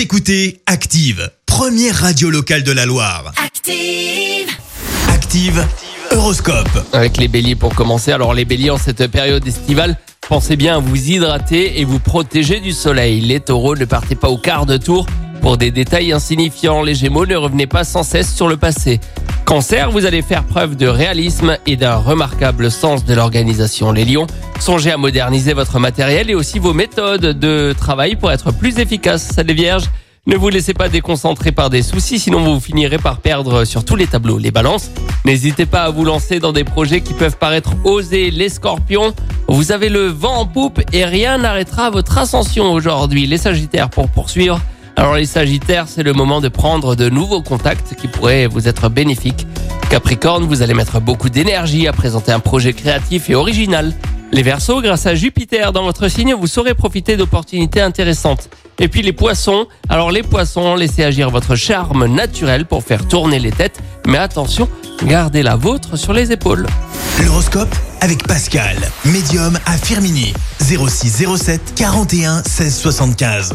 Vous écoutez Active, première radio locale de la Loire. Active. Active, Horoscope. Avec les béliers pour commencer. Alors les béliers en cette période estivale, pensez bien à vous hydrater et vous protéger du soleil. Les taureaux, ne partez pas au quart de tour pour des détails insignifiants. Les gémeaux, ne revenez pas sans cesse sur le passé. Cancer, vous allez faire preuve de réalisme et d'un remarquable sens de l'organisation. Les lions, songez à moderniser votre matériel et aussi vos méthodes de travail pour être plus efficaces. Les vierges, ne vous laissez pas déconcentrer par des soucis, sinon vous finirez par perdre sur tous les tableaux. Les balances, n'hésitez pas à vous lancer dans des projets qui peuvent paraître osés. Les scorpions, vous avez le vent en poupe et rien n'arrêtera votre ascension aujourd'hui. Les sagittaires, pour poursuivre, alors les Sagittaires, c'est le moment de prendre de nouveaux contacts qui pourraient vous être bénéfiques. Capricorne, vous allez mettre beaucoup d'énergie à présenter un projet créatif et original. Les Verseaux, grâce à Jupiter dans votre signe, vous saurez profiter d'opportunités intéressantes. Et puis les Poissons, alors les Poissons, laissez agir votre charme naturel pour faire tourner les têtes, mais attention, gardez la vôtre sur les épaules. L'horoscope avec Pascal, médium à Firmini. 0607 41 16 75.